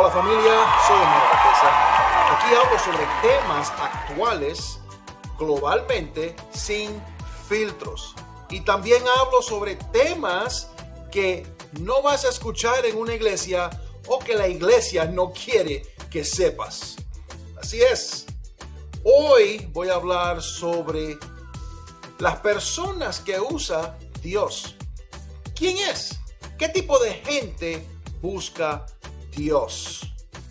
Hola familia, soy Omar Bateza. Aquí hablo sobre temas actuales globalmente sin filtros. Y también hablo sobre temas que no vas a escuchar en una iglesia o que la iglesia no quiere que sepas. Así es. Hoy voy a hablar sobre las personas que usa Dios. ¿Quién es? ¿Qué tipo de gente busca Dios?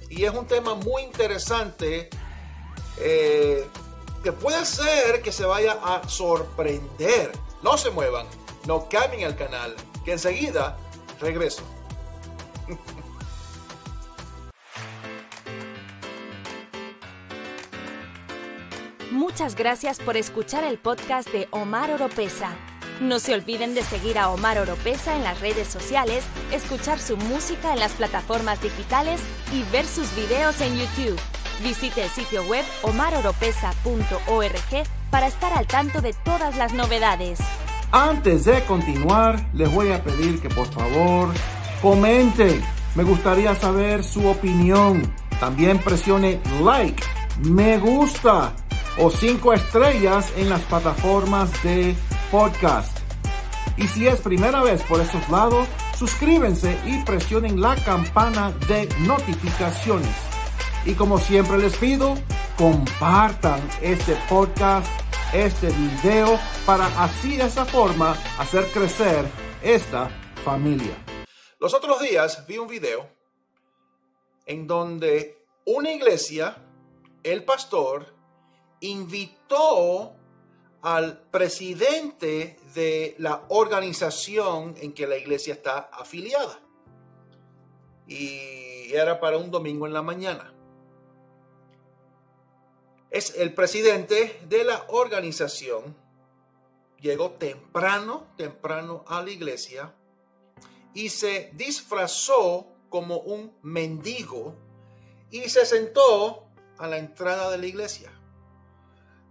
Y es un tema muy interesante eh, que puede ser que se vaya a sorprender. No se muevan, no cambien el canal, que enseguida regreso. Muchas gracias por escuchar el podcast de Omar Oropesa. No se olviden de seguir a Omar Oropesa en las redes sociales, escuchar su música en las plataformas digitales y ver sus videos en YouTube. Visite el sitio web omaroropesa.org para estar al tanto de todas las novedades. Antes de continuar, les voy a pedir que por favor comenten. Me gustaría saber su opinión. También presione like, me gusta o cinco estrellas en las plataformas de podcast. Y si es primera vez por estos lados, suscríbanse y presionen la campana de notificaciones. Y como siempre les pido, compartan este podcast, este video, para así de esa forma hacer crecer esta familia. Los otros días vi un video en donde una iglesia, el pastor, invitó al presidente de la organización en que la iglesia está afiliada. Y era para un domingo en la mañana. Es el presidente de la organización. Llegó temprano, temprano a la iglesia y se disfrazó como un mendigo y se sentó a la entrada de la iglesia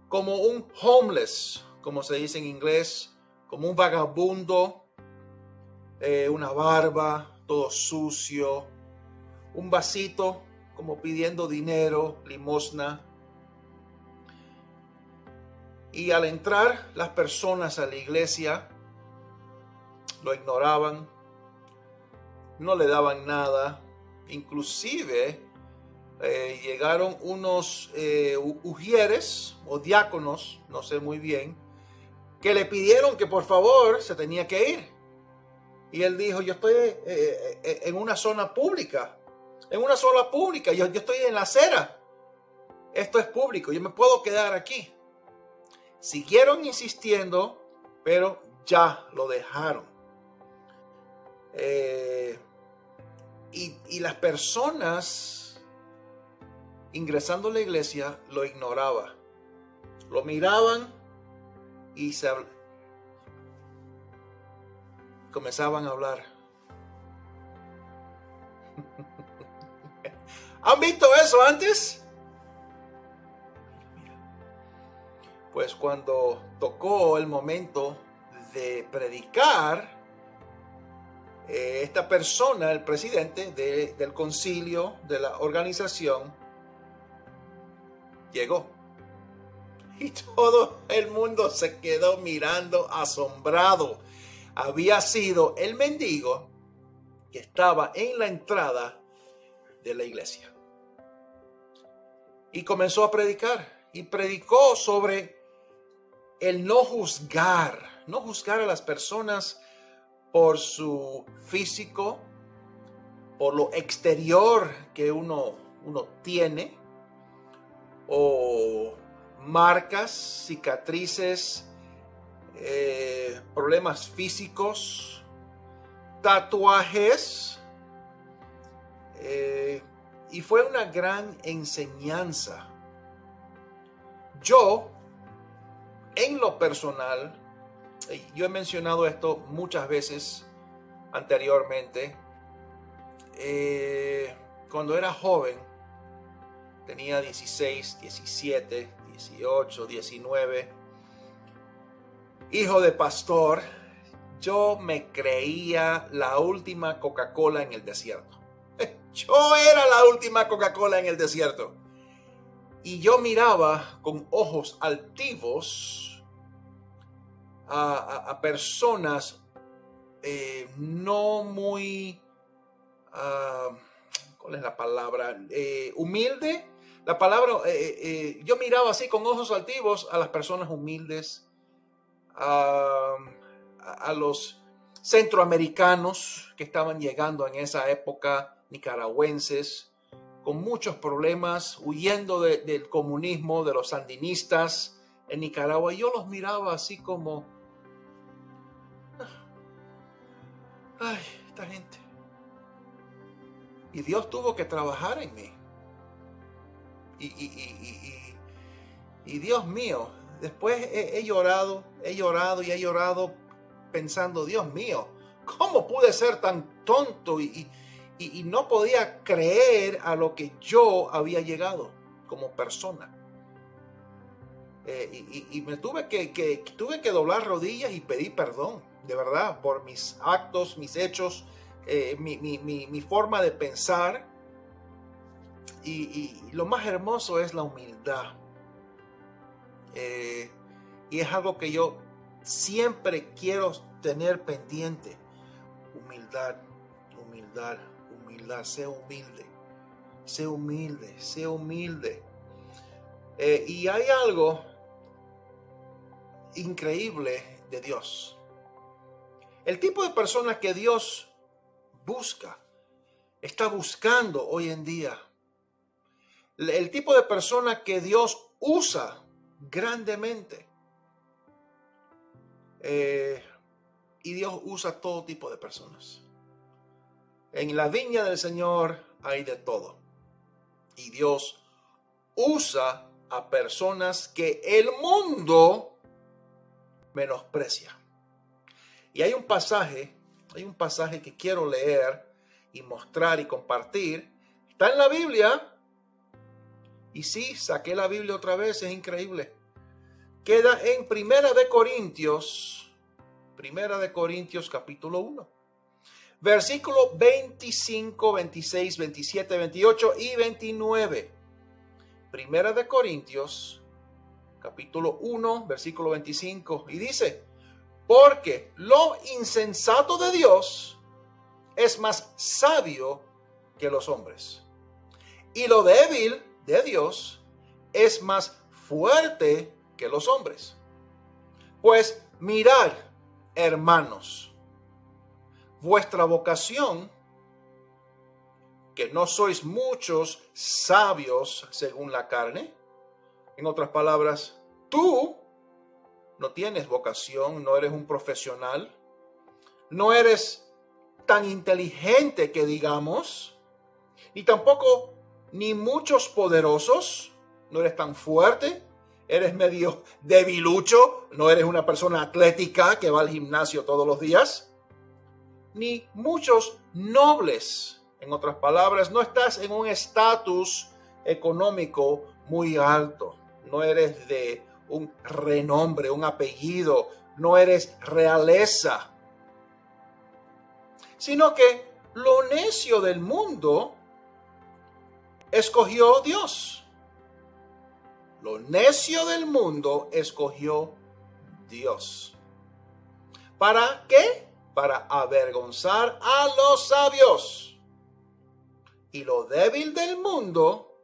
como un homeless, como se dice en inglés, como un vagabundo, eh, una barba, todo sucio, un vasito como pidiendo dinero, limosna. Y al entrar las personas a la iglesia, lo ignoraban, no le daban nada, inclusive eh, llegaron unos eh, ujieres o diáconos, no sé muy bien, que le pidieron que por favor se tenía que ir. Y él dijo, yo estoy eh, en una zona pública, en una zona pública, yo, yo estoy en la acera. Esto es público, yo me puedo quedar aquí. Siguieron insistiendo, pero ya lo dejaron. y, y las personas ingresando a la iglesia, lo ignoraba. Lo miraban y se comenzaban a hablar. ¿Han visto eso antes? Pues cuando tocó el momento de predicar, eh, esta persona, el presidente del concilio, de la organización, llegó. Y todo el mundo se quedó mirando asombrado. Había sido el mendigo que estaba en la entrada de la iglesia. Y comenzó a predicar. Y predicó sobre el no juzgar. No juzgar a las personas por su físico, por lo exterior que uno, uno tiene o marcas, cicatrices, eh, problemas físicos, tatuajes. Eh, y fue una gran enseñanza. Yo, en lo personal, yo he mencionado esto muchas veces anteriormente, eh, cuando era joven, tenía 16, 17, 18, 19, hijo de pastor, yo me creía la última Coca-Cola en el desierto. Yo era la última Coca-Cola en el desierto. Y yo miraba con ojos altivos a, personas eh, no muy, uh, ¿cuál es la palabra? Eh, humilde. La palabra, eh, yo miraba así con ojos altivos a las personas humildes, a los centroamericanos que estaban llegando en esa época, nicaragüenses, con muchos problemas, huyendo del comunismo, de los sandinistas en Nicaragua. Yo los miraba así como, ay, esta gente. Y Dios tuvo que trabajar en mí. Y, Dios mío, después he llorado, he llorado y he llorado pensando, Dios mío, ¿cómo pude ser tan tonto y, no podía creer a lo que yo había llegado como persona? Eh, y, me tuve que, tuve que doblar rodillas y pedir perdón, de verdad, por mis actos, mis hechos, eh, mi, forma de pensar. Y, lo más hermoso es la humildad. Eh, y es algo que yo siempre quiero tener pendiente. Humildad, humildad, humildad. Sea humilde, sea humilde, sea humilde. Eh, y hay algo increíble de Dios. El tipo de persona que Dios busca, está buscando hoy en día. El tipo de persona que Dios usa grandemente eh, y Dios usa todo tipo de personas. En la viña del Señor hay de todo. Y Dios usa a personas que el mundo menosprecia. Y hay un pasaje, hay un pasaje que quiero leer y mostrar y compartir. Está en la Biblia. Y sí, saqué la Biblia otra vez, es increíble queda en Primera de Corintios, Primera de Corintios capítulo 1. Versículo 25, 26, 27, 28 y 29. Primera de Corintios capítulo 1, versículo 25 y dice, porque lo insensato de Dios es más sabio que los hombres. Y lo débil de Dios es más fuerte que los hombres. Pues mirad, hermanos, vuestra vocación, que no sois muchos sabios según la carne. En otras palabras, tú no tienes vocación, no eres un profesional, no eres tan inteligente que digamos, y tampoco ni muchos poderosos, no eres tan fuerte, eres medio debilucho, no eres una persona atlética que va al gimnasio todos los días, ni muchos nobles. En otras palabras, no estás en un estatus económico muy alto, no eres de un renombre, un apellido, no eres realeza, sino que lo necio del mundo escogió Dios lo necio del mundo escogió Dios. ¿Para qué? Para avergonzar a los sabios. Y lo débil del mundo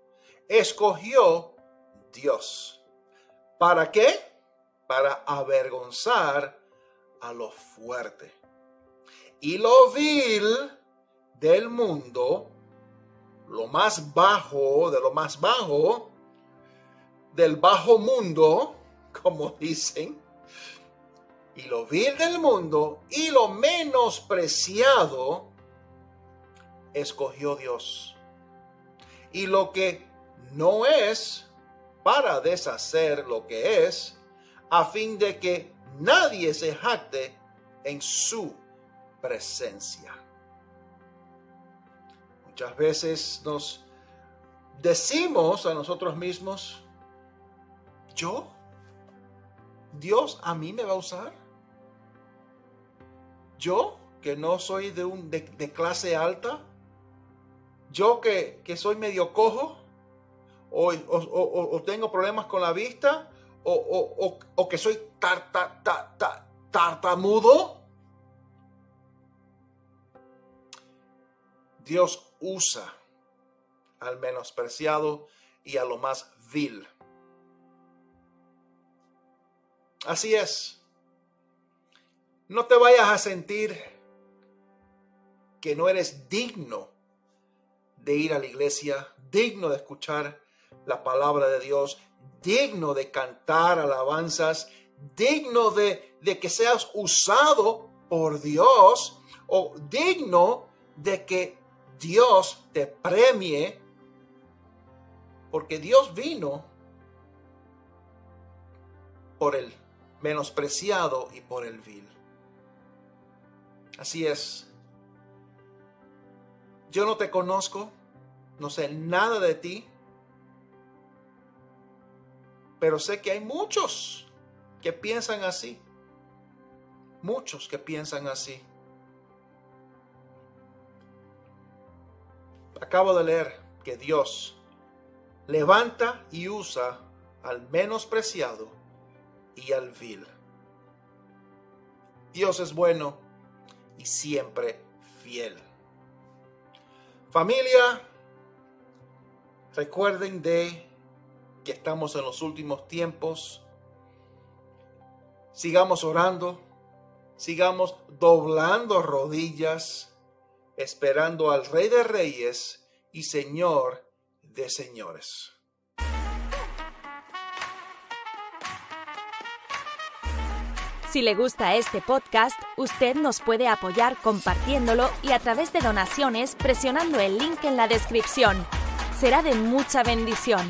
escogió Dios. ¿Para qué? Para avergonzar a lo fuerte. Y lo vil del mundo, lo más bajo de lo más bajo, del bajo mundo, como dicen, y lo vil del mundo y lo menospreciado, escogió Dios. Y lo que no es, para deshacer lo que es, a fin de que nadie se jacte en su presencia. Muchas veces nos decimos a nosotros mismos, ¿Yo? ¿Dios a mí me va a usar? ¿Yo, que no soy de, un, de, clase alta? yo que, soy medio cojo, o, tengo problemas con la vista, o, que soy tartamudo. Dios usa al menospreciado y a lo más vil. Así es. No te vayas a sentir que no eres digno de ir a la iglesia, digno de escuchar la palabra de Dios, digno de cantar alabanzas, digno de, de que seas usado por Dios o digno de que Dios te premie, porque Dios vino por el menospreciado y por el vil. Así es. Yo no te conozco, no sé nada de ti, pero sé que hay muchos que piensan así. Muchos que piensan así. Acabo de leer que Dios levanta y usa al menospreciado y al vil. Dios es bueno y siempre fiel. Familia, recuerden de que estamos en los últimos tiempos. Sigamos orando, sigamos doblando rodillas, esperando al Rey de Reyes y Señor de Señores. Si le gusta este podcast, usted nos puede apoyar compartiéndolo y a través de donaciones presionando el link en la descripción. Será de mucha bendición.